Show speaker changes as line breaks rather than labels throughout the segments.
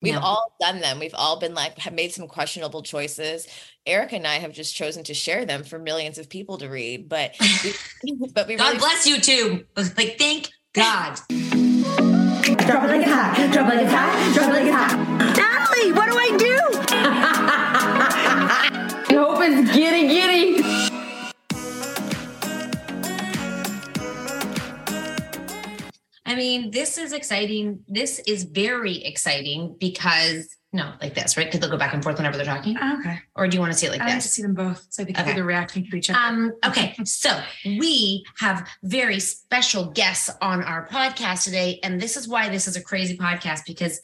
We've yeah. all done them. We've all been like, have made some questionable choices. Erica and I have just chosen to share them for millions of people to read. But, we, but we
God really- bless you too. Like, thank God.
Drop it like a hat. Drop it like a hat. Drop it like a hat. Natalie, what do I do? I hope it's giddy giddy.
Mean, this is exciting. This is very exciting because no, like this, right? Because they'll go back and forth whenever they're talking.
Okay.
Or do you want to see it like this?
I like to see them both so they can
Okay.
they're reacting to each other.
Um, okay, so we have very special guests on our podcast today, and this is why this is a crazy podcast. Because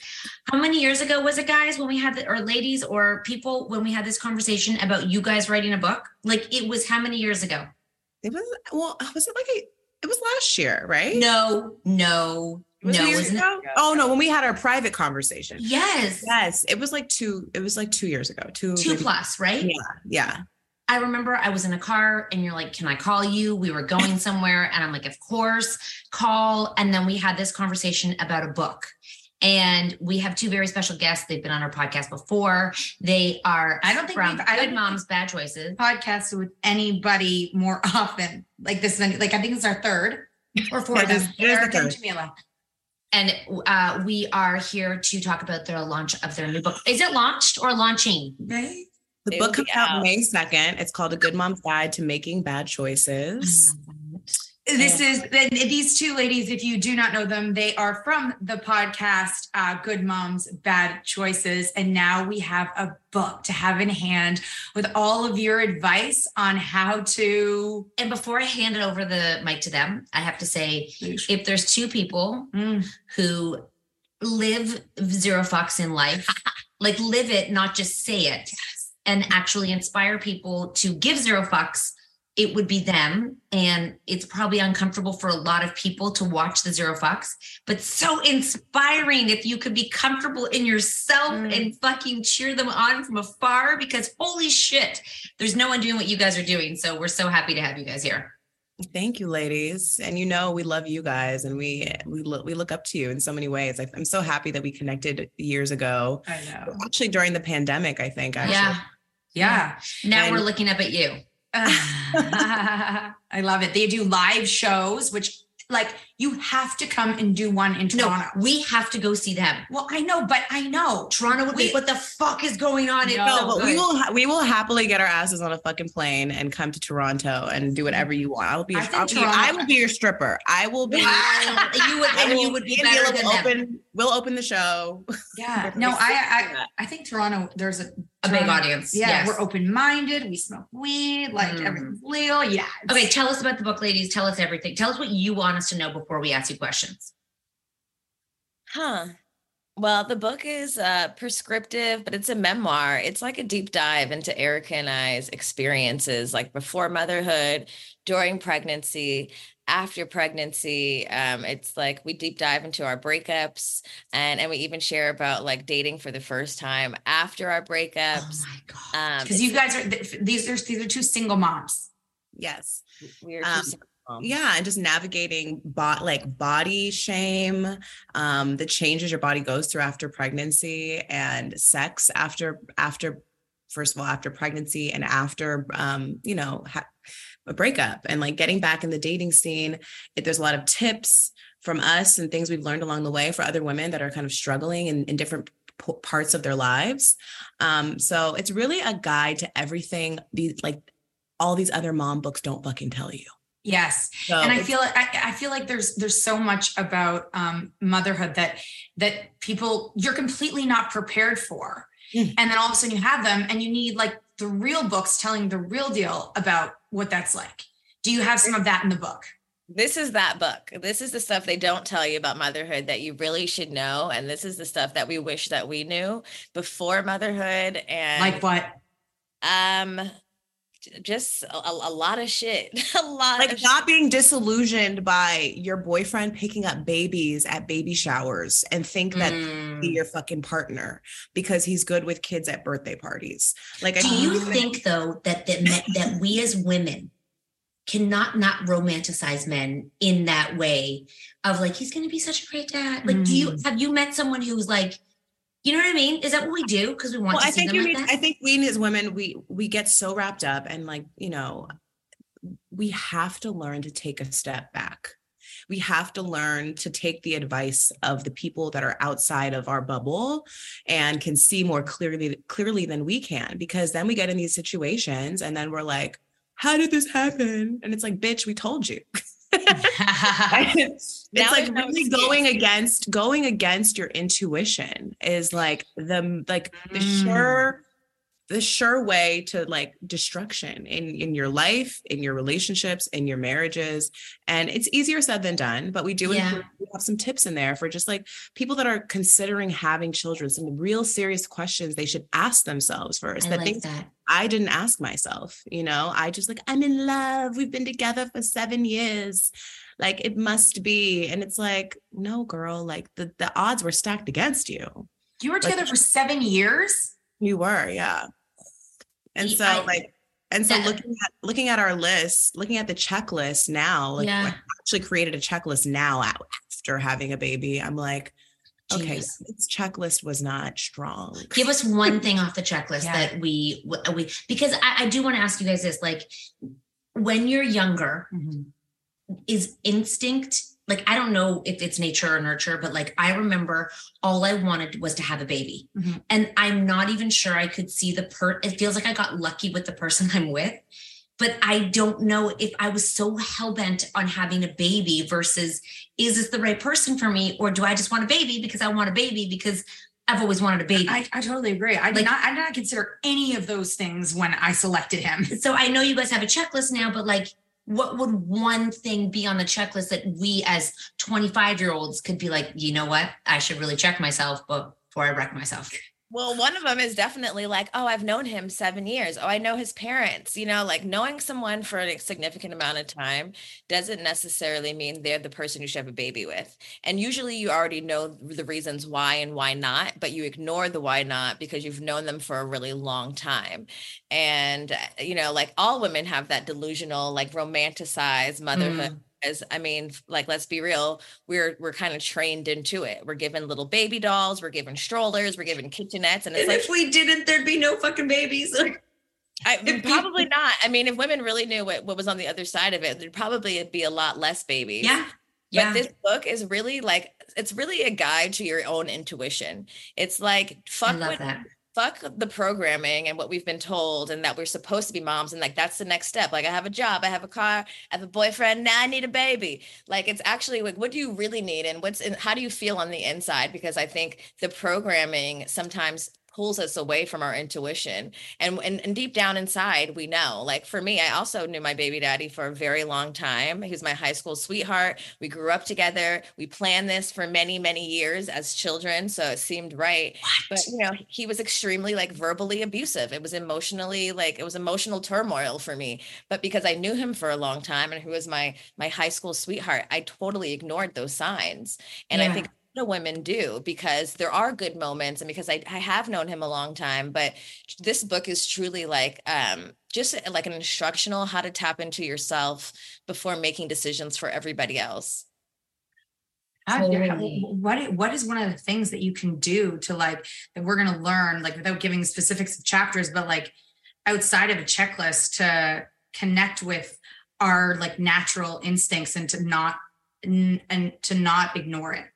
how many years ago was it, guys, when we had the, or ladies or people when we had this conversation about you guys writing a book? Like it was how many years ago?
It was well, was it like a it was last year, right?
No, no,
Was it
no,
years
wasn't
ago? Oh no, when we had our private conversation.
Yes,
Yes, it was like two. It was like two years ago. Two.
two
maybe-
plus, right?
Yeah, yeah.
I remember I was in a car and you're like, Can I call you? We were going somewhere. And I'm like, Of course, call. And then we had this conversation about a book. And we have two very special guests. They've been on our podcast before. They are
I don't think
from
we've- I don't
Good Moms, Bad Choices.
Podcasted with anybody more often like this many. Like I think it's our third or fourth.
It is- it is the
Erica and. Jamilah.
And uh, we are here to talk about their launch of their new book. Is it launched or launching?
Right?
The
It
book comes out
out.
May second. It's called A Good Mom's Guide to Making Bad. Choices.
This is then these two ladies, if you do not know them, they are from the podcast uh, Good Moms, Bad Choices. And now we have a book to have in hand with all of your advice on how to
And before I hand it over the mic to them, I have to say if there's two people
Mm.
who live zero fucks in life, like live it, not just say it, and actually inspire people to give zero fucks, it would be them. And it's probably uncomfortable for a lot of people to watch the zero fox but so inspiring if you could be comfortable in yourself
Mm.
and fucking cheer them on from afar because holy shit, there's no one doing what you guys are doing. So we're so happy to have you guys here.
Thank you, ladies. And you know we love you guys, and we we look we look up to you in so many ways. I, I'm so happy that we connected years ago.
I know.
Actually, during the pandemic, I think. Actually.
Yeah.
Yeah.
Now
And-
we're looking up at you.
I love it. They do live shows, which like you have to come and do one in
No,
Toronto.
we have to go see them.
well, I know, but I know.
Toronto would be what the fuck is going on? It's
No,
No,
so
but we will ha- we will happily get our asses on a fucking plane and come to Toronto and do whatever you want. I'll be
I
I,
think
will be,
Toronto-
I will be your stripper. I will be.
Wow. you would, and you would be
me and
better
Milah
than
will
them.
open. We'll open the show.
Yeah. No, I I. I think Toronto, there's a
A big audience.
Yeah,
yes.
we're open-minded. We smoke weed, like
Mm.
everything's legal. Yeah.
Okay, tell us about the book, ladies. Tell us everything. Tell us what you want us to know before we ask you questions.
Huh. Well, the book is uh, prescriptive, but it's a memoir. It's like a deep dive into Erica and I's experiences, like before motherhood, during pregnancy, after pregnancy. Um, it's like we deep dive into our breakups, and and we even share about like dating for the first time after our breakups.
Oh my god.
Um,
because you guys are th- these are these are two single moms.
Yes.
we are
um,
two single moms.
Yeah, and just navigating bo- like body shame, um, the changes your body goes through after pregnancy, and sex after after first of all after pregnancy and after um, you know ha- a breakup and like getting back in the dating scene. It, there's a lot of tips from us and things we've learned along the way for other women that are kind of struggling in, in different p- parts of their lives. Um, so it's really a guide to everything. These like all these other mom books don't fucking tell you.
Yes.
So
and I feel I, I feel like there's there's so much about um, motherhood that that people you're completely not prepared for,
Mm.
and then all of a sudden you have them, and you need like the real books telling the real deal about what that's like. Do you have some of that in the book?
This is that book. This is the stuff they don't tell you about motherhood that you really should know. And this is the stuff that we wish that we knew before motherhood. And
Like what?
um just a, a lot of shit. a lot
like
of
not being disillusioned by your boyfriend picking up babies at baby showers and think that
Mm.
be your fucking partner because he's good with kids at birthday parties. Like
Do
think
you think though that that that we as women cannot not romanticize men in that way of like he's going to be such a great dad? Like, do you
Mm.
have you met someone who's like, you know what I mean? Is that what we do because we want
well,
to
I
see
think
them
you
like that?
I think we as women we we get so wrapped up and like you know we have to learn to take a step back. We have to learn to take the advice of the people that are outside of our bubble and can see more clearly clearly than we can because then we get in these situations and then we're like how did this happen? And it's like bitch we told you. it's
Now
like really going against going against your intuition is like the like the sure the sure way to like destruction in in your life in your relationships in your marriages and it's easier said than done but we do
Yeah.
include, we have some tips in there for just like people that are considering having children some real serious questions they should ask themselves first
I
that
like
things
that.
I didn't ask myself, you know, I just like, I'm in love. We've been together for seven years. Like it must be. And it's like, no, girl, like the, the odds were stacked against you.
You were
Like-
together for seven years.
You were, yeah. And so
I-
like, and so
that-
looking at looking at our list, looking at the checklist now, like
Yeah.
I actually created a checklist now after having a baby. I'm like, okay, this checklist was not strong.
Give us one thing off the checklist
Yeah.
that we uh, we because I, I do want to ask you guys this: like, when you're younger, mm-hmm. is instinct like I don't know if it's nature or nurture, but like I remember all I wanted was to have a baby.
Mhm.
And I'm not even sure I could see the per it feels like I got lucky with the person I'm with. But I don't know if I was so hell bent on having a baby versus is this the right person for me? Or do I just want a baby because I want a baby because I've always wanted a baby?
I, I totally agree. I did
Like-
not I did not consider any of those things when I selected him.
so I know you guys have a checklist now, but like, what would one thing be on the checklist that we as 25 year olds could be like, you know what? I should really check myself before I wreck myself.
Well, one of them is definitely like, oh, I've known him seven years. Oh, I know his parents. You know, like knowing someone for a significant amount of time doesn't necessarily mean they're the person you should have a baby with. And usually you already know the reasons why and why not, but you ignore the why not because you've known them for a really long time. And, uh, you know, like all women have that delusional, like romanticized motherhood. As I mean, like let's be real, we're we're kind of trained into it. We're given little baby dolls, we're given strollers, we're given kitchenettes, and it's like if
we didn't, there'd be no fucking babies.
I,
we-
probably not. I mean, if women really knew what, what was on the other side of it, there'd probably be a lot less babies.
yeah.
But
Yeah.
this book is really like it's really a guide to your own intuition. It's like fuck what,
that.
Fuck the programming and what we've been told and that we're supposed to be moms and like that's the next step. Like I have a job, I have a car, I have a boyfriend, now I need a baby. Like it's actually like what do you really need and what's in how do you feel on the inside? Because I think the programming sometimes pulls us away from our intuition and, and and deep down inside we know like for me i also knew my baby daddy for a very long time. He was my high school sweetheart. We grew up together. We planned this for many many years as children so it seemed right. But you know he was extremely like verbally abusive. It was emotionally like it was emotional turmoil for me. But because i knew him for a long time and he was my my high school sweetheart i totally ignored those signs. And i think of women do because there are good moments and because I, I have known him a long time but this book is truly like um just like an instructional how to tap into yourself before making decisions for everybody else
How- how-
Totally.
what what is one of the things that you can do to like that we're gonna learn like without giving specifics of chapters, but like outside of a checklist to connect with our like natural instincts and to not n- and to not ignore it.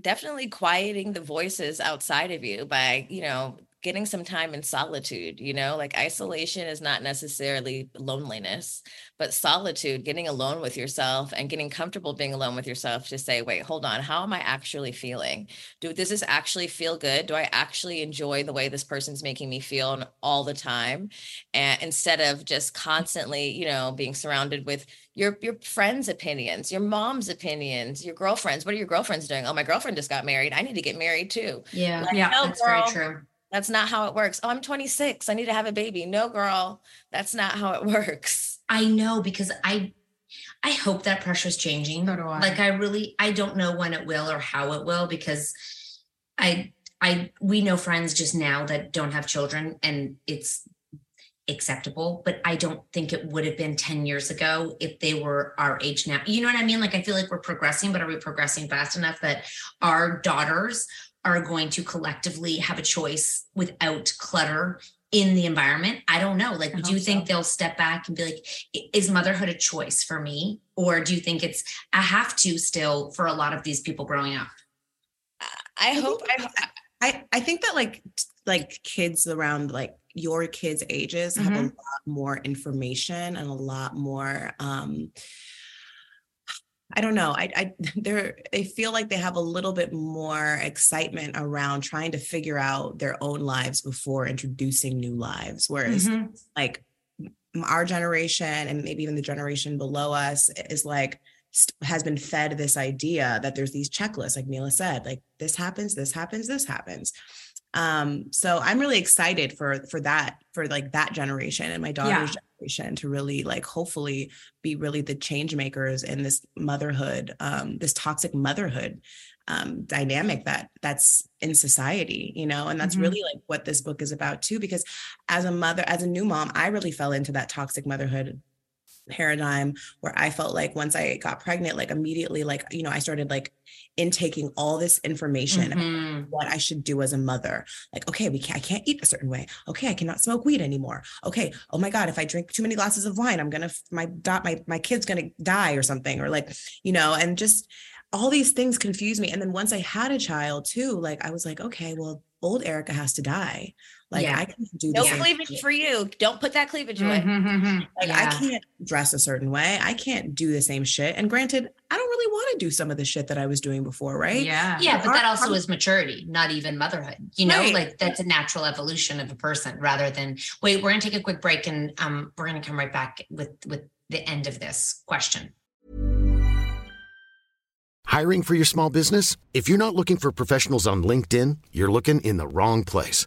Definitely quieting the voices outside of you by you know getting some time in solitude you know like isolation is not necessarily loneliness but solitude getting alone with yourself and getting comfortable being alone with yourself to say wait hold on how am i actually feeling? Do does this actually feel good? Do i actually enjoy the way this person's making me feel all the time? And instead of just constantly you know being surrounded with your your friends opinions your mom's opinions your girlfriends. What are your girlfriends doing? Oh my girlfriend just got married. I need to get married too.
Yeah.
Like,
Yeah,
no,
That's very true.
That's not how it works. Oh, I'm 26. I need to have a baby. No, girl, that's not how it works.
I know because I I hope that pressure is changing.
So do I.
Like I really I don't know when it will or how it will because I I we know friends just now that don't have children and it's acceptable, but I don't think it would have been 10 years ago if they were our age now. You know what I mean? Like I feel like we're progressing, but are we progressing fast enough that our daughters are going to collectively have a choice without clutter in the environment? I don't know. Like,
I
do you think
so.
they'll step back and be like, is motherhood a choice for me? Or do you think it's a have to still for a lot of these people growing up?
I hope. I,
I I think that like like kids around like your kids' ages have a lot more information and a lot more um I don't know. I, I, they're, they feel like they have a little bit more excitement around trying to figure out their own lives before introducing new lives. Whereas,
Mhm.
like our generation and maybe even the generation below us is like has been fed this idea that there's these checklists, like Milah said, like this happens, this happens, this happens. Um, so I'm really excited for for that for like that generation and my daughter's generation to really like hopefully be really the change makers in this motherhood, um, this toxic motherhood um, dynamic that that's in society, you know, and that's
Mhm.
really like what this book is about too. Because as a mother, as a new mom, I really fell into that toxic motherhood paradigm where I felt like once I got pregnant, like immediately, like, you know, I started like intaking all this information
Mhm.
what I should do as a mother. Like, okay, we can't, I can't eat a certain way. Okay, I cannot smoke weed anymore. Okay, oh my God, if I drink too many glasses of wine, I'm gonna my dot my my kid's gonna die or something, or like, you know, and just all these things confuse me. And then once I had a child too, like I was like, okay, well, old Erica has to die. Like
Yeah.
I can't do
No
the same
cleavage
shit.
for you. Don't put that cleavage away.
Mhm.
Like
Yeah.
I can't dress a certain way. I can't do the same shit. And granted, I don't really want to do some of the shit that I was doing before, right?
Yeah.
Yeah, but that
Our-
also
our-
is maturity, not even motherhood. You know,
Right.
like that's a natural evolution of a person rather than wait, we're gonna take a quick break and um we're gonna come right back with with the end of this question.
Hiring for your small business? If you're not looking for professionals on LinkedIn, you're looking in the wrong place.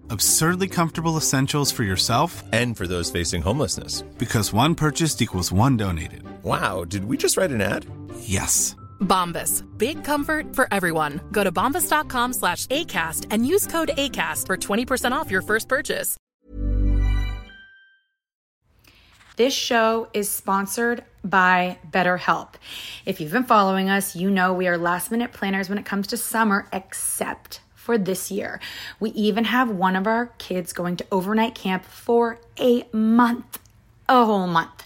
Absurdly comfortable essentials for yourself
And for those facing homelessness.
because one purchased equals one donated.
Wow, did we just write an ad?
Yes.
Bombas. Big comfort for everyone. Go to bombas.com slash ACAST and use code ACAST for 20% off your first purchase.
This show is sponsored by BetterHelp. If you've been following us, you know we are last minute planners when it comes to summer, except for this year. We even have one of our kids going to overnight camp for a month, a whole month.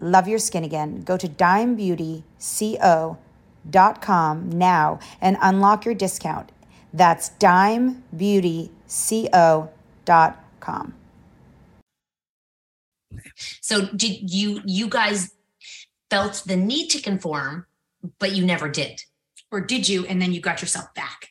Love your skin again. Go to dimebeautyco.com now and unlock your discount. That's dimebeautyco.com.
So did you you guys felt the need to conform, but you never did?
Or did you and then you got yourself back?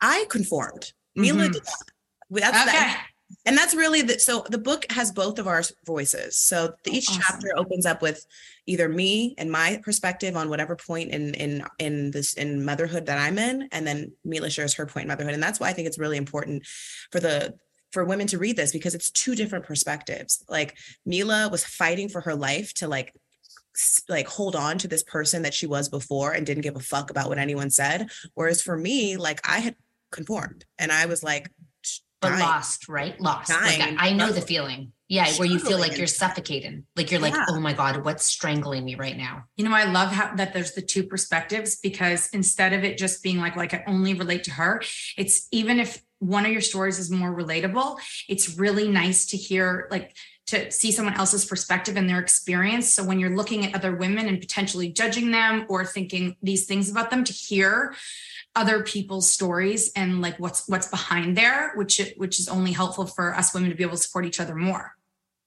I conformed. Milah
Mhm.
did not. That's
Okay.
that. And that's really the so the book has both of our voices. So each
Awesome.
chapter opens up with either me and my perspective on whatever point in in in this in motherhood that I'm in, and then Milah shares her point in motherhood. And that's why I think it's really important for the for women to read this because it's two different perspectives. Like Milah was fighting for her life to like like hold on to this person that she was before and didn't give a fuck about what anyone said. Whereas for me, like I had conformed and I was like
But
dying.
lost, right? Lost. Like, I, I know the feeling. Yeah, where you feel like you're suffocating. Like you're like, oh my God, what's strangling me right now?
You know, I love how that there's the two perspectives because instead of it just being like, like I only relate to her, it's even if one of your stories is more relatable, it's really nice to hear like to see someone else's perspective and their experience. So when you're looking at other women and potentially judging them or thinking these things about them, to hear other people's stories and like what's what's behind there, which which is only helpful for us women to be able to support each other more.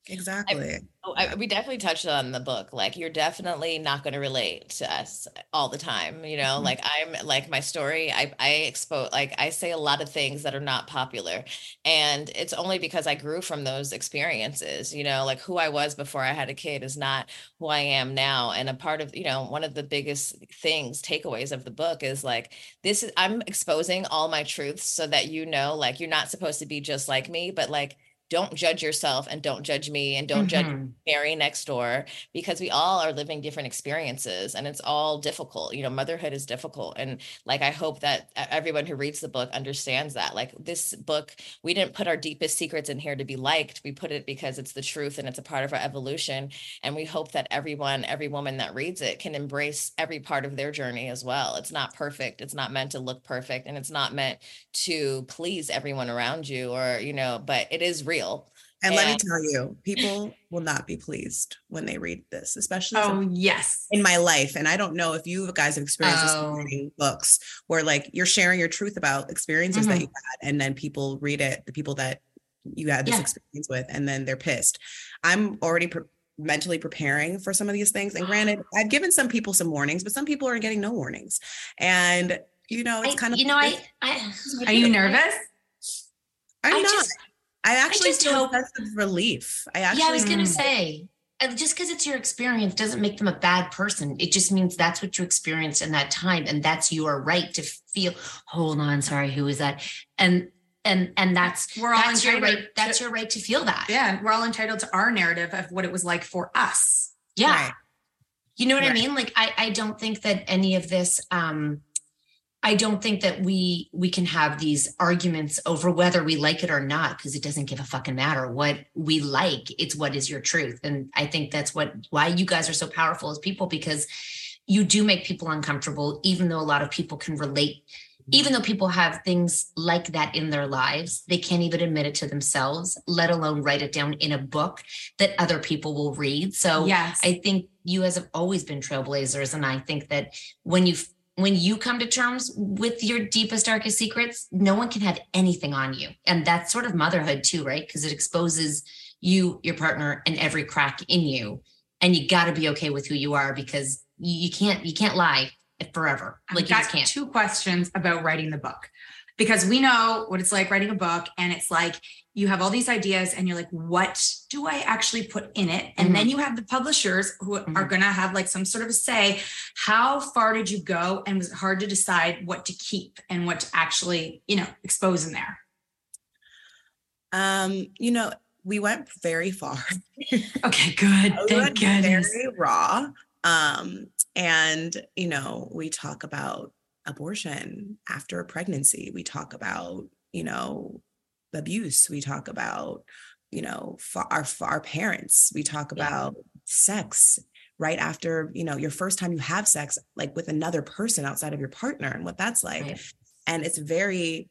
Exactly.
Oh, I, we definitely touched on the book. Like, you're definitely not going to relate to us all the time. You know,
Mhm.
like I'm like my story. I I expose like I say a lot of things that are not popular, and it's only because I grew from those experiences. You know, like who I was before I had a kid is not who I am now. And a part of you know one of the biggest things takeaways of the book is like this is I'm exposing all my truths so that you know like you're not supposed to be just like me, but like don't judge yourself and don't judge me and don't judge
Mhm.
Mary next door because we all are living different experiences and it's all difficult. You know, motherhood is difficult. And like, I hope that everyone who reads the book understands that. Like, this book, we didn't put our deepest secrets in here to be liked. We put it because it's the truth and it's a part of our evolution. And we hope that everyone, every woman that reads it can embrace every part of their journey as well. It's not perfect. It's not meant to look perfect and it's not meant to please everyone around you or, you know, but it is real.
And let me tell you, people will not be pleased when they read this, especially
Oh yes.
in my life. And I don't know if you guys have experienced
Oh.
in reading books where like you're sharing your truth about experiences that
Mhm.
you had, and then people read it, the people that you had this
Yeah.
experience with, and then they're pissed. I'm already pre- mentally preparing for some of these things. And granted, I've given some people some warnings, but some people are getting no warnings. And you know, it's
I-
kind of
you know, I, I
Are you nervous?
I'm
I
not.
just-
I actually
just
feel
hope-
a sense of relief. I actually
yeah, I was gonna say, just because it's your experience doesn't make them a bad person. It just means that's what you experienced in that time, and that's your right to feel. Hold on, sorry, who is that? And and and that's
We're all
that's your
entitled
right. That's
to-
your right to feel that.
Yeah, we're all entitled to our narrative of what it was like for us.
Yeah.
Right.
You know what I mean? Like I I don't think that any of this um I don't think that we we can have these arguments over whether we like it or not because it doesn't give a fucking matter what we like. It's what is your truth. And I think that's what why you guys are so powerful as people because you do make people uncomfortable even though a lot of people can relate even though people have things like that in their lives, they can't even admit it to themselves, let alone write it down in a book that other people will read. So
Yes.
I think you guys have always been trailblazers. And I think that when you when you come to terms with your deepest, darkest secrets, no one can have anything on you. And that's sort of motherhood too, right? Because it exposes you, your partner, and every crack in you. And you gotta be okay with who you are because you, can't you can't lie forever.
I've
Like you
got
just can't.
two questions about writing the book because we know what it's like writing a book and it's like you have all these ideas and you're like what do i actually put in it and then you have the publishers who are going to have like some sort of a say how far did you go and was it hard to decide what to keep and what to actually you know expose in there
Um, you know, we went very far.
okay, good.
We
Thank goodness.
very raw. Um, and you know, we talk about abortion after a pregnancy. We talk about, you know, abuse. We talk about, you know, our our parents. We talk about sex right after, you know, your first time you have sex, like with another person outside of your partner and what that's like. And it's very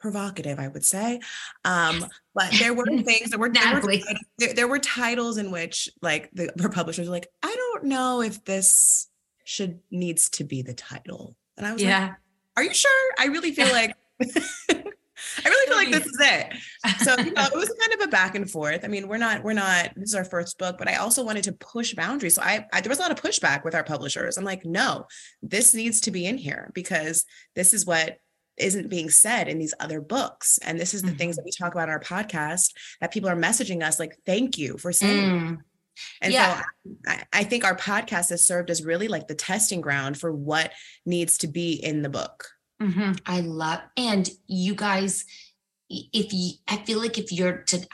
provocative, I would say. Um, but there were things that were, there were, there, there were titles in which like the, the publishers were like, I don't know if this should needs to be the title. And I was
Yeah.
like, Are you sure? I really feel like I really feel like this is it. So you know, it was kind of a back and forth. I mean, we're not, we're not, this is our first book, but I also wanted to push boundaries. So I, I there was a lot of pushback with our publishers. I'm like, no, this needs to be in here because this is what isn't being said in these other books. And this is the things that we talk about on our podcast that people are messaging us like, thank you for saying.
Mm.
And
Yeah.
so I, I think our podcast has served as really like the testing ground for what needs to be in the book.
I love, and you guys, if you, I feel like if you're to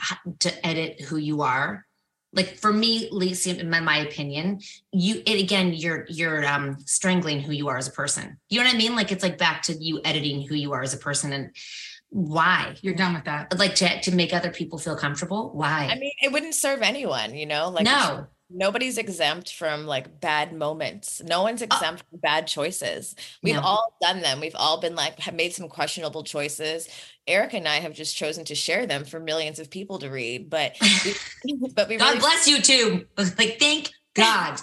to edit who you are, like for me, Lacey, in my, my opinion, you it again, you're you're um strangling who you are as a person. You know what I mean? Like it's like back to you editing who you are as a person and why
you're done with that.
Like to to make other people feel comfortable. Why?
I mean, it wouldn't serve anyone, you know? Like
No.
nobody's exempt from like bad moments. No one's uh exempt from bad choices. We've
No.
all done them. We've all been like have made some questionable choices. Erica and I have just chosen to share them for millions of people to read, but we, but we
God
really-
bless you too. Like thank God.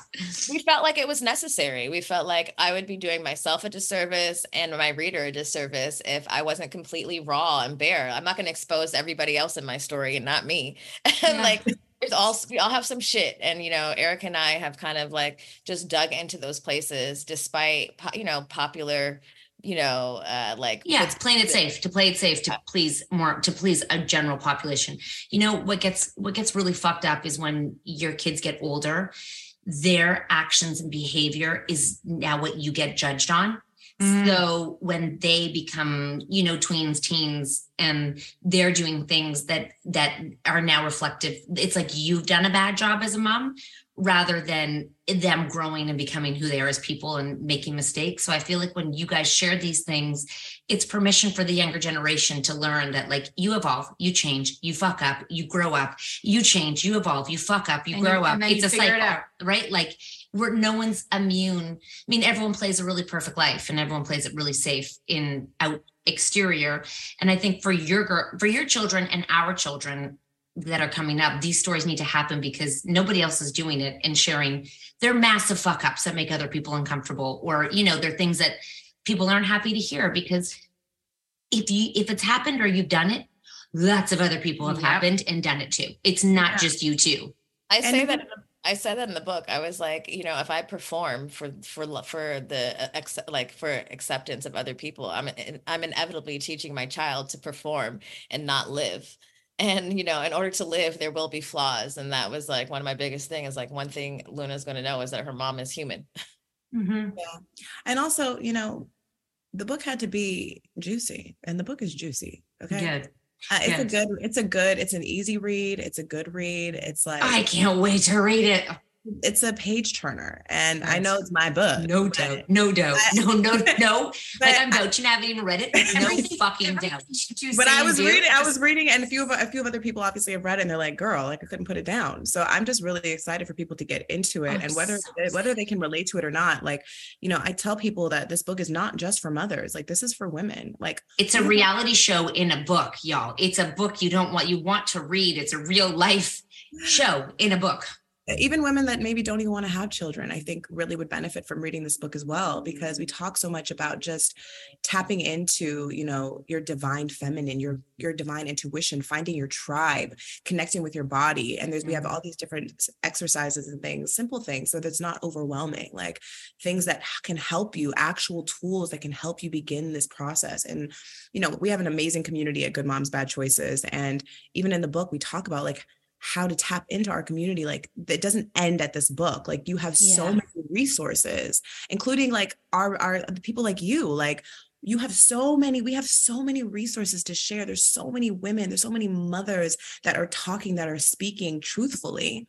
we felt like it was necessary. We felt like I would be doing myself a disservice and my reader a disservice if I wasn't completely raw and bare. I'm not going to expose everybody else in my story and not me. and like, there's all we all have some shit, and you know, Erica and I have kind of like just dug into those places, despite you know popular, you know, uh, like
Yeah, it's playing it safe to play it safe to please more to please a general population. You know what gets what gets really fucked up is when your kids get older, their actions and behavior is now what you get judged on. Mm. So when they become, you know, tweens, teens, and they're doing things that that are now reflective, it's like you've done a bad job as a mom rather than them growing and becoming who they are as people and making mistakes. So I feel like when you guys share these things, it's permission for the younger generation to learn that like you evolve, you change, you fuck up, you grow up, you change, you evolve, you fuck up, you
And you-
grow up. It's a
figure it
cycle, right? Like we're no one's immune. I mean, everyone plays a really perfect life and everyone plays it really safe in out exterior. And I think for your girl, for your children and our children that are coming up, these stories need to happen because nobody else is doing it and sharing their massive fuck ups that make other people uncomfortable, or you know, they're things that people aren't happy to hear because if you if it's happened or you've done it, lots of other people have
Yep.
happened and done it too. It's not
Yeah.
just you two.
I say
it
that in the, I said that in the book. I was like, you know, if I perform for for for the uh, ex, like for acceptance of other people, I'm I'm inevitably teaching my child to perform and not live. And you know, in order to live, there will be flaws, and that was like one of my biggest things. Is like one thing Luna's going to know is that her mom is human.
Yeah. And also, you know, the book had to be juicy, and the book is juicy. Okay.
Good.
Uh, it's a
good,
it's a good, it's an easy read. It's a good read. It's like
I can't wait to read it.
It's a page turner, and I know it's my book.
No doubt. No doubt. No, no, no. like I'm vouching. I haven't even read it. No fucking doubt.
But I was reading, I was reading, and a few of a few of other people obviously have read it, and they're like, "Girl, like I couldn't put it down." So I'm just really excited for people to get into it,
I'm
and whether
so
whether they can relate to it or not. Like, you know, I tell people that this book is not just for mothers; like this is for women. Like,
It's a reality show in a book, y'all. It's a book you don't want you want to read. It's a real life show in a book.
Even women that maybe don't even want to have children i think really would benefit from reading this book as well because we talk so much about just tapping into you know your divine feminine your your divine intuition finding your tribe connecting with your body and there's we have mm-hmm. all these different exercises and things simple things so that's not overwhelming like things that can help you actual tools that can help you begin this process and you know we have an amazing community at good moms bad choices and even in the book we talk about like how to tap into our community like it doesn't end at this book like you have so many resources including like our our the people like you like you have so many we have so many resources to share. There's so many women there's so many mothers that are talking that are speaking truthfully.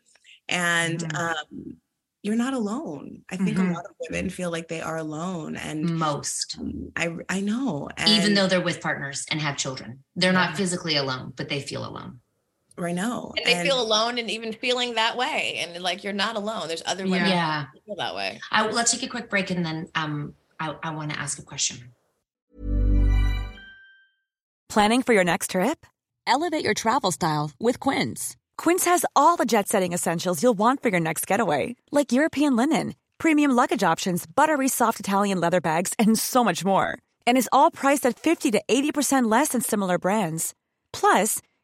And
Mhm.
um you're not alone. I think
Mhm.
a lot of women feel like they are alone and
most.
i i know.
Even though they're with partners and have children. They're not physically alone but they feel alone
i know
And they feel alone and even feeling that way. And like you're not alone. There's other women
Yeah.
feel that way.
I, let's take a quick break and then um i, I want to ask a question
Planning for your next trip? Elevate your travel style with Quince. Quince has all the jet setting essentials you'll want for your next getaway, like European linen, premium luggage options, buttery soft Italian leather bags, and so much more. And is all priced at 50 to 80% less than similar brands. Plus,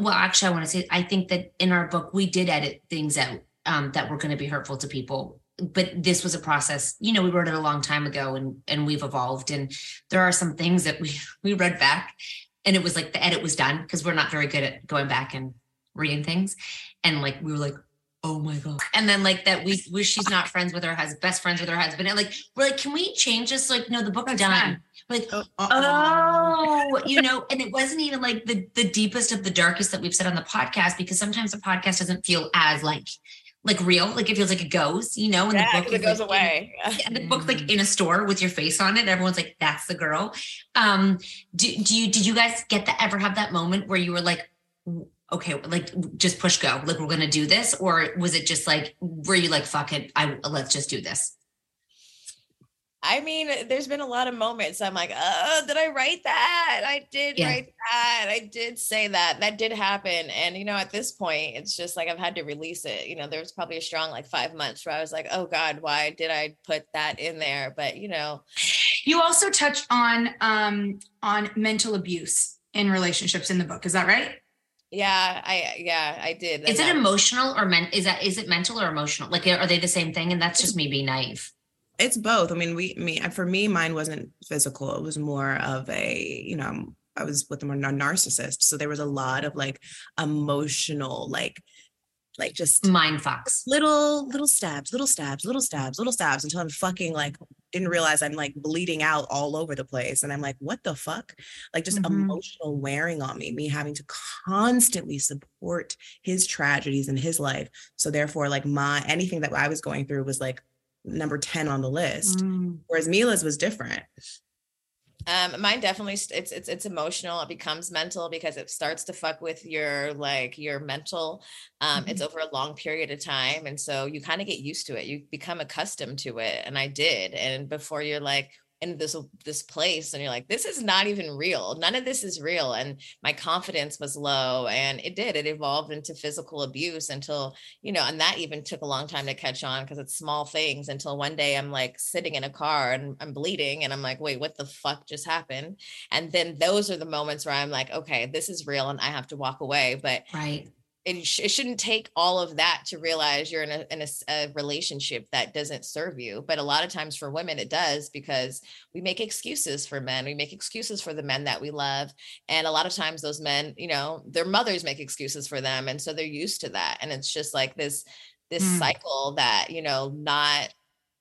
Well actually i want to say i think that in our book we did edit things out um, that were going to be hurtful to people. But this was a process you know we wrote it a long time ago and and we've evolved and there are some things that we we read back and it was like the edit was done because we're not very good at going back and reading things. And like we were like oh my god. And then like that we wish she's not friends with her husband best friends with her husband. And like we're like can we change this? Like no the book's done. We're like oh. you know and it wasn't even like the the deepest of the darkest that we've said on the podcast because sometimes the podcast doesn't feel as like like real. Like it feels like it goes you know and
Yeah,
the book
it goes
like,
away.
in, yeah, the book's like in a store with your face on it. Everyone's like that's the girl. Um do, do you did you guys get to ever have that moment where you were like okay like just push go like we're gonna do this or was it just like were you like fuck it i let's just do this
I mean, there's been a lot of moments I'm like, oh, did I write that? I did
Yeah.
write that. I did say that. That did happen. And, you know, at this point, it's just like I've had to release it. You know, there was probably a strong like five months where I was like, oh God, why did I put that in there? But, you know,
You also touched on um on mental abuse in relationships in the book. Is that right?
Yeah, I, yeah, I did.
is it
that-
emotional or men is that is it mental or emotional like are they the same thing and that's just me being naive
it's both. I mean, we, me, for me, mine wasn't physical. It was more of a, you know, I was with a narcissist, so there was a lot of like emotional, like, like just
mind fucks,
little, little stabs, little stabs, little stabs, little stabs, until I'm fucking like didn't realize I'm like bleeding out all over the place, and I'm like, what the fuck? Like just
Mhm.
emotional wearing on me, me having to constantly support his tragedies in his life. So therefore, like my anything that I was going through was like number 10 on the list.
Mm.
Whereas Milah's was different.
Um, mine definitely it's it's it's emotional. It becomes mental because it starts to fuck with your like your mental. Um,
Mm-hmm.
It's over a long period of time, and so you kind of get used to it. You become accustomed to it, and I did. And before you're like in this this place, and you're like, this is not even real. None of this is real, and my confidence was low, and it did. It evolved into physical abuse until you know, and that even took a long time to catch on because it's small things. Until one day I'm like sitting in a car and I'm bleeding, and I'm like, wait, what the fuck just happened? And then those are the moments where I'm like, okay, this is real, and I have to walk away. But
right.
It, sh- it shouldn't take all of that to realize you're in, a, in a, a relationship that doesn't serve you. But a lot of times for women, it does because we make excuses for men. We make excuses for the men that we love. And a lot of times those men, you know, their mothers make excuses for them. And so they're used to that. And it's just like this, this
Mm.
cycle that, you know, not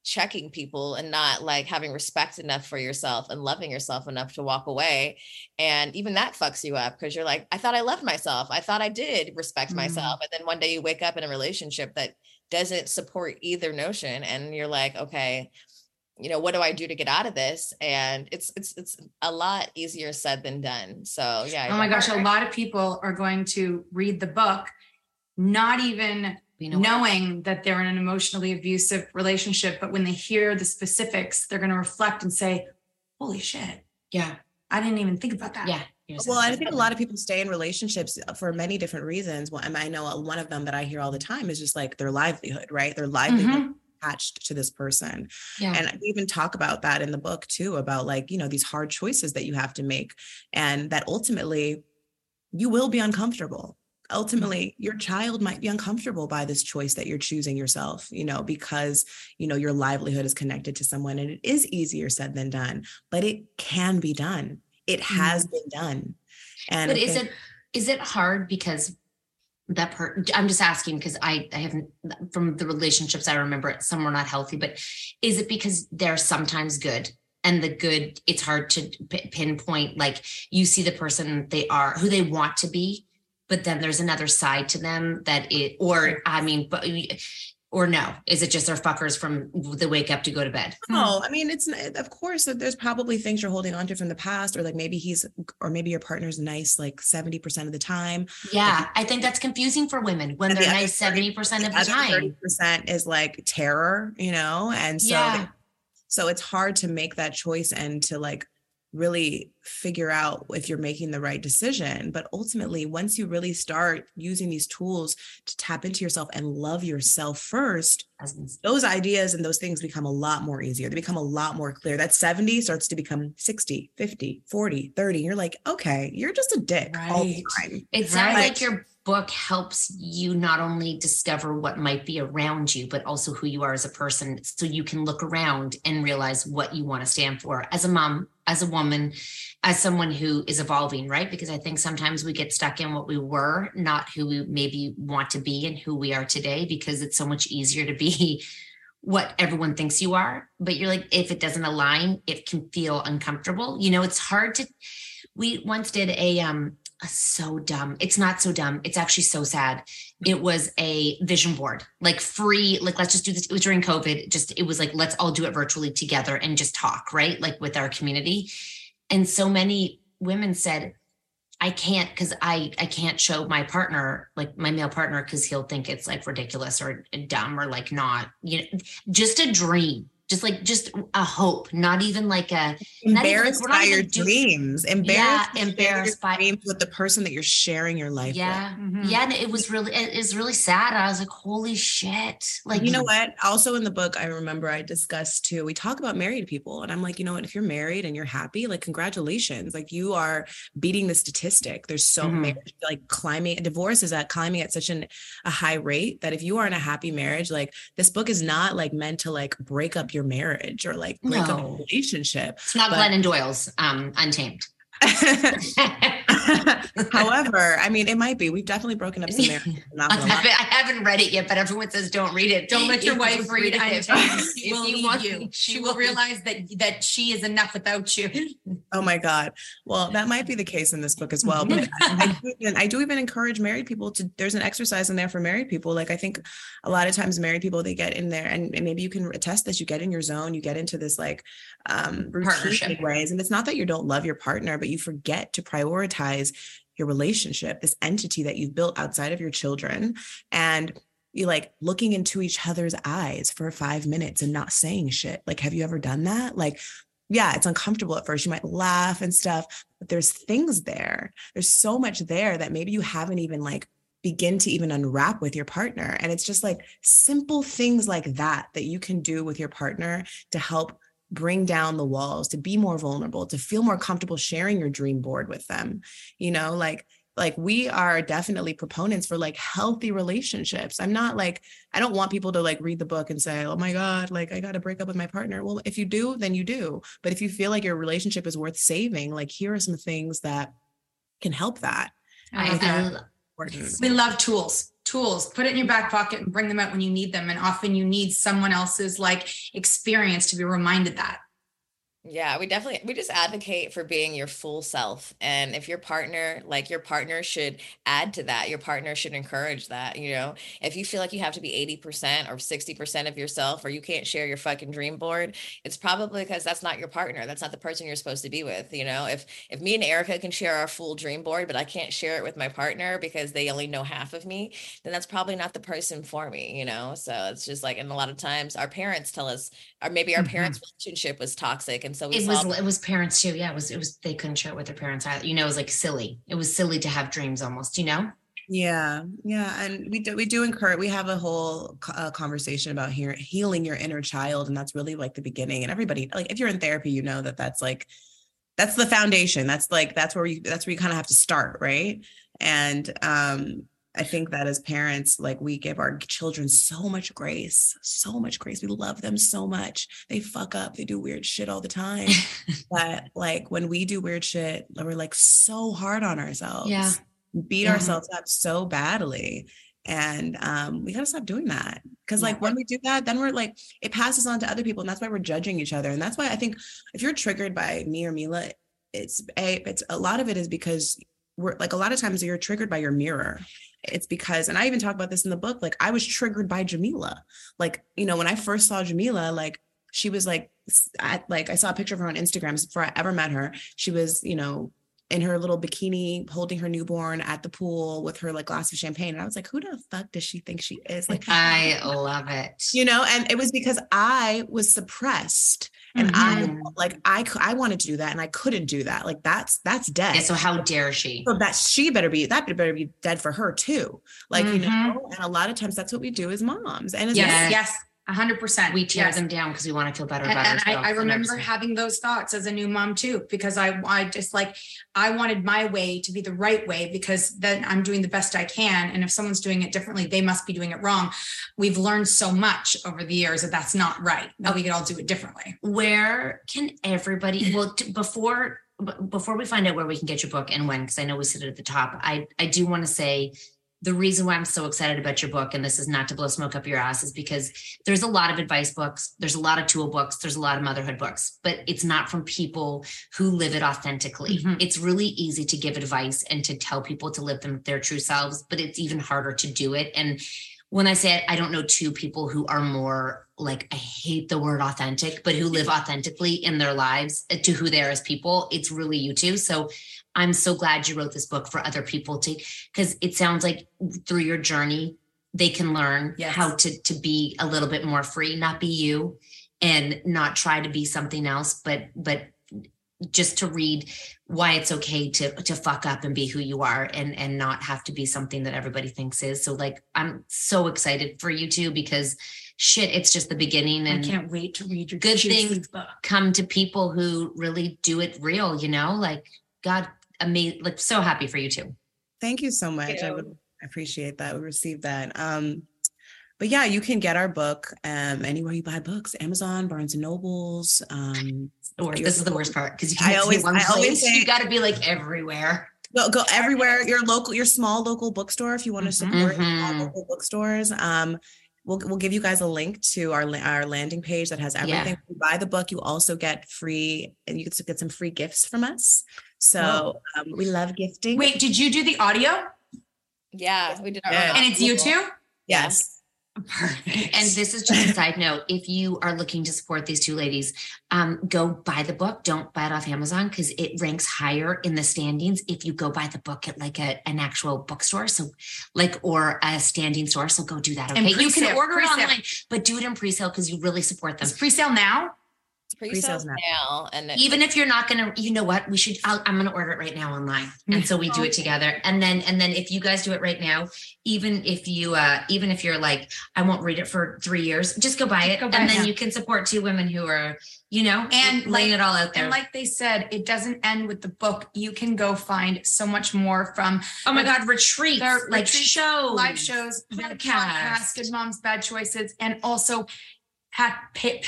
checking people and not like having respect enough for yourself and loving yourself enough to walk away. And even that fucks you up because you're like, I thought I loved myself. I thought I did respect myself. Mm-hmm. And then one day you wake up in a relationship that doesn't support either notion. And you're like, okay, you know, what do I do to get out of this? And it's it's it's a lot easier said than done. So yeah.
Oh my gosh, a lot of people are going to read the book, not even knowing that they're in an emotionally abusive relationship. But when they hear the specifics, they're going to reflect and say, holy shit.
Yeah.
I didn't even think about that.
Yeah.
Well, I think a lot of people stay in relationships for many different reasons. Well, and I know one of them that I hear all the time is just like their livelihood, right? Their livelihood mm-hmm. attached to this person.
Yeah.
And we even talk about that in the book too, about like, you know, these hard choices that you have to make and that ultimately you will be uncomfortable. Ultimately, your child might be uncomfortable by this choice that you're choosing yourself, you know, because, you know, your livelihood is connected to someone and it is easier said than done, but it can be done. It has mm-hmm. been done. And
but is
think-
it is it hard because that per i'm just asking because i i haven't from the relationships i remember some were not healthy but is it because they're sometimes good and the good it's hard to p- pinpoint like you see the person they are who they want to be but then there's another side to them that it or i mean but or no is it just they're fuckers from the wake up to go to bed
No, hmm. I mean, it's of course there's probably things you're holding on to from the past, or like maybe he's, or maybe your partner's nice like 70% of the time.
yeah i think that's confusing for women when they're
the other
nice 70% of the
other
time
30% is like terror, you know? And so,
Yeah.
so it's hard to make that choice and to like really figure out if you're making the right decision. But ultimately, once you really start using these tools to tap into yourself and love yourself first, those ideas and those things become a lot more easier. They become a lot more clear. That 70 starts to become 60, 50, 40, 30. You're like, okay, you're just a dick all the time.
It sounds
Right.
like your book helps you not only discover what might be around you, but also who you are as a person. So you can look around and realize what you want to stand for as a mom, as a woman, as someone who is evolving, right? Because I think sometimes we get stuck in what we were, not who we maybe want to be and who we are today, because it's so much easier to be what everyone thinks you are. But you're like, if it doesn't align, it can feel uncomfortable. You know, it's hard to we once did a um so dumb it's not so dumb it's actually so sad. It was a vision board like free like let's just do this it was during covid just it was like let's all do it virtually together and just talk right? Like with our community. And so many women said i can't because i i can't show my partner like my male partner because he'll think it's like ridiculous or dumb or like not you know just a dream just like just a hope not even like a not even, like,
Embarrassed by your
even do-
dreams.
yeah
Embarrassed, to share your
embarrassed by
dreams with the person that you're sharing your life
yeah
with.
yeah and it was really it is really sad i was like holy shit like
you know what? Also in the book, I remember I discussed too. We talk about married people, and I'm like, you know what? If you're married and you're happy, like congratulations, like you are beating the statistic. There's so
Mhm.
marriage like climbing. Divorce is at climbing at such an a high rate that if you are in a happy marriage, like this book is not like meant to like break up your marriage or like break up a relationship.
it's not
but-
glennon doyle's um untamed
However, I mean, it might be. We've definitely broken up some marriages. I'm not
I
gonna lie.
haven't, I haven't read it yet, but everyone says don't read it.
Don't let your
If
wife
you
read
it.
untamed.
If
She will
you want-
you. She will realize that that she is enough without you.
Oh my God. Well, that might be the case in this book as well. But I, do even, I do even encourage married people to, there's an exercise in there for married people. Like I think a lot of times married people, they get in there and, and maybe you can attest this, you get in your zone, you get into this like um routine
Partnership.
ways. And it's not that you don't love your partner, but you forget to prioritize your relationship, this entity that you've built outside of your children. And you like looking into each other's eyes for five minutes and not saying shit. Like, have you ever done that? Like, yeah, it's uncomfortable at first. You might laugh and stuff, but there's things there. There's so much there that maybe you haven't even like begin to even unwrap with your partner. And it's just like simple things like that that you can do with your partner to help bring down the walls, to be more vulnerable, to feel more comfortable sharing your dream board with them. You know, like like we are definitely proponents for like healthy relationships. I'm not like I don't want people to like read the book and say, "Oh my god, like I got to break up with my partner." Well, if you do, then you do. But if you feel like your relationship is worth saving, like here are some things that can help that.
I,
think
I,
that's.
We love tools. Tools. Put it in your back pocket and bring them out when you need them. And often you need someone else's like experience to be reminded that.
Yeah, we definitely we just advocate for being your full self. And if your partner, like your partner should add to that. Your partner should encourage that, you know. If you feel like you have to be 80% or 60% of yourself or you can't share your fucking dream board, it's probably because that's not your partner. That's not the person you're supposed to be with, you know. If if me and Erica can share our full dream board, but I can't share it with my partner because they only know half of me, then that's probably not the person for me, you know. So it's just like and a lot of times our parents tell us or maybe our
Mhm.
parents' relationship was toxic and so we
it
saw
was it was parents too. Yeah, it was it was they couldn't share it with their parents either. You know, it was like silly. It was silly to have dreams almost, you know?
Yeah, yeah, and we do we do encourage. We have a whole uh, conversation about here healing your inner child, and that's really like the beginning. And everybody, like, if you're in therapy, you know that that's like that's the foundation. That's like that's where you that's where you kind of have to start, right? And um, I think that as parents, like we give our children so much grace, so much grace. We love them so much. They fuck up, they do weird shit all the time. but like when we do weird shit, we're like so hard on ourselves
Yeah.
beat
Yeah.
ourselves up so badly and um we got to stop doing that because like when we do that then we're like it passes on to other people and that's why we're judging each other and that's why i think if you're triggered by me or milah it's a it's a lot of it is because we're like a lot of times you're triggered by your mirror it's because and i even talk about this in the book like i was triggered by jamilah. Like you know when i first saw jamilah like she was like I, like i saw a picture of her on instagram before i ever met her. She was you know in her little bikini holding her newborn at the pool with her like glass of champagne and i was like who the fuck does she think she is like
I love it.
you know and it was because i was suppressed and i
Mhm.
like i i wanted to do that and i couldn't do that like that's that's dead
Yeah, so how dare she?
so that she better be that better be dead for her too like you
Mhm.
know and a lot of times that's what we do as moms and as
Yes,
Yes.
Hundred percent.
We tear
Yes.
them down because we want to feel better
And,
about
and I,
ourselves.
I
and
remember having those thoughts as a new mom too, because I, I just like, I wanted my way to be the right way because then I'm doing the best I can. And if someone's doing it differently, they must be doing it wrong. We've learned so much over the years that that's not right, that we could all do it differently.
where can everybody well t- before b- before we find out where we can get your book and when because i know we sit at the top i i do want to say the reason why i'm so excited about your book and this is not to blow smoke up your ass is because there's a lot of advice books there's a lot of tool books there's a lot of motherhood books but it's not from people who live it authentically
Mhm.
it's really easy to give advice and to tell people to live them their true selves but it's even harder to do it and when I say it, I don't know two people who are more like I hate the word authentic, but who live authentically in their lives uh, to who they are as people. It's really you two. So I'm so glad you wrote this book for other people to because it sounds like through your journey they can learn
Yes.
how to to be a little bit more free, not be you and not try to be something else, but but just to read why it's okay to to fuck up and be who you are and and not have to be something that everybody thinks is so like i'm so excited for you too because shit it's just the beginning and I
can't wait to read your
good things
book.
come to people who really do it real you know like god amazing like so happy for you too
Thank you so much. I would appreciate that. We received that. Um, but yeah, you can get our book um, anywhere you buy books: Amazon, Barnes and Nobles. Um,
or
your-
this is the worst part because you
I
can't
always-
one
I always
place
say-
you got to be like everywhere
Go go everywhere. Your local, your small local bookstore. If you want to support small
Mhm.
local bookstores, um, we'll we'll give you guys a link to our our landing page that has everything. If you buy the book, you also get free, and you get to get some free gifts from us. So um, we love gifting.
Wait, did you do the audio?
Yeah, we did our
Yeah.
And it's you too?
Yes.
Perfect.
And this is just a side note. If you are looking to support these two ladies, um, go buy the book. Don't buy it off Amazon because it ranks higher in the standings if you go buy the book at like a, an actual bookstore. So, like, or a standing store. So go do that. Okay. You can order it
pre-sale.
online, but do it in pre sale because you really support them.
Is pre-sale now?
Pre-sales now, and it-
Even if you're not gonna, you know what? We should. I'll, I'm gonna order it right now online, and so we do it together. And then, and then, if you guys do it right now, even if you, uh even if you're like, I won't read it for three years, just go buy it,
Go buy
and
it
then
now.
you can support two women who are, you know,
and
laying
like-
it all out there.
And like they said, it doesn't end with the book. You can go find so much more from.
Oh my God, retreats, like
retreats,
shows,
live shows,
podcasts.
podcasts, Good Moms, Bad Choices, and also pat, pa-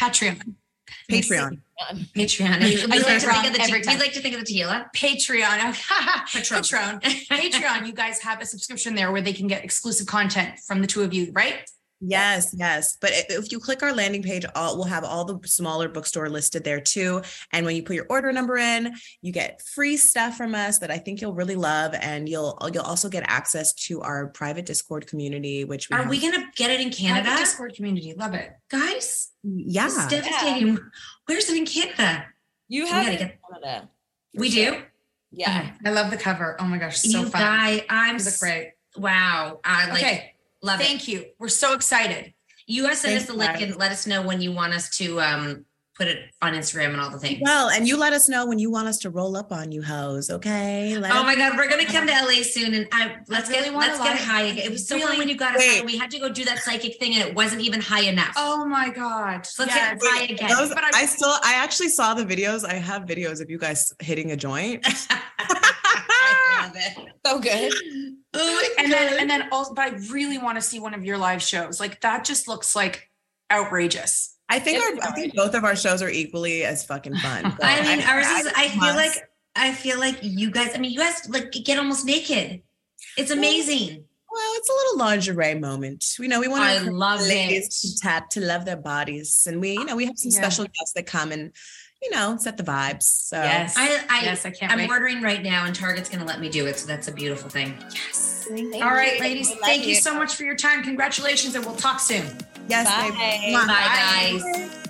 Patreon.
Um,
Patreon.
Patreon.
We
say
like to think of the
every
we
time.
like to think of the tequila.
Patreon.
Oh, Patron.
Patreon. Patreon. You guys have a subscription there where they can get exclusive content from the two of you, right?
Yes, yes. But if you click our landing page, all we'll have all the smaller bookstore listed there too. And when you put your order number in, you get free stuff from us that I think you'll really love, and you'll you'll also get access to our private Discord community, which we
Are
have-
we gonna get it in Canada,
Private Discord community. Love it.
guys?
Yeah.
It's devastating. Where's it in Canada?
you
We
have
gotta
it in
get-
Canada.
We
sure.
do.
Yeah.
Okay.
I love the cover. Oh my gosh, so
you
fun.
guys, I'm
You great.
Wow. I like
okay.
love it.
Thank you. We're so excited.
You guys send us
Thanks,
the link and let us know when you want us to um put it on Instagram and all the things.
Well, and you let us know when you want us to roll up on you, hoes. Okay. Let
Oh my God, we're gonna come to LA soon, and I let's
really
get
wanna
let's get high again. It was so fun
really-
when you got us.
Wait.
We had to go do that psychic thing, and it wasn't even high enough.
Oh my God.
So let's
Yes.
get high again.
Those,
But
I,
I-
still, I actually saw the videos. I have videos of you guys hitting a joint.
It.
So good.
Oh
and then and then also but I really want to see one of your live shows. Like that just looks like outrageous.
I think
It's
our, I think both of our shows are equally as fucking fun. So
I mean, ours is. I feel
must-
like I feel like you guys. I mean, you guys like get almost naked. It's amazing.
Well, it's a little lingerie moment. We know we want
I
to
love
ladies
it.
to tap to love their bodies, and we, you know, we have some
Yeah.
special guests that come and, you know, set the vibes. So
Yes.
I, I,
yes, I can't
I'm
wait.
ordering right now, and Target's going to let me do it. So that's a beautiful thing.
Yes.
Thank
All right,
you.
ladies. Thank you so much for your time. Congratulations, and we'll talk soon.
yes,
Bye.
babe.
Bye,
Mwah.
guys.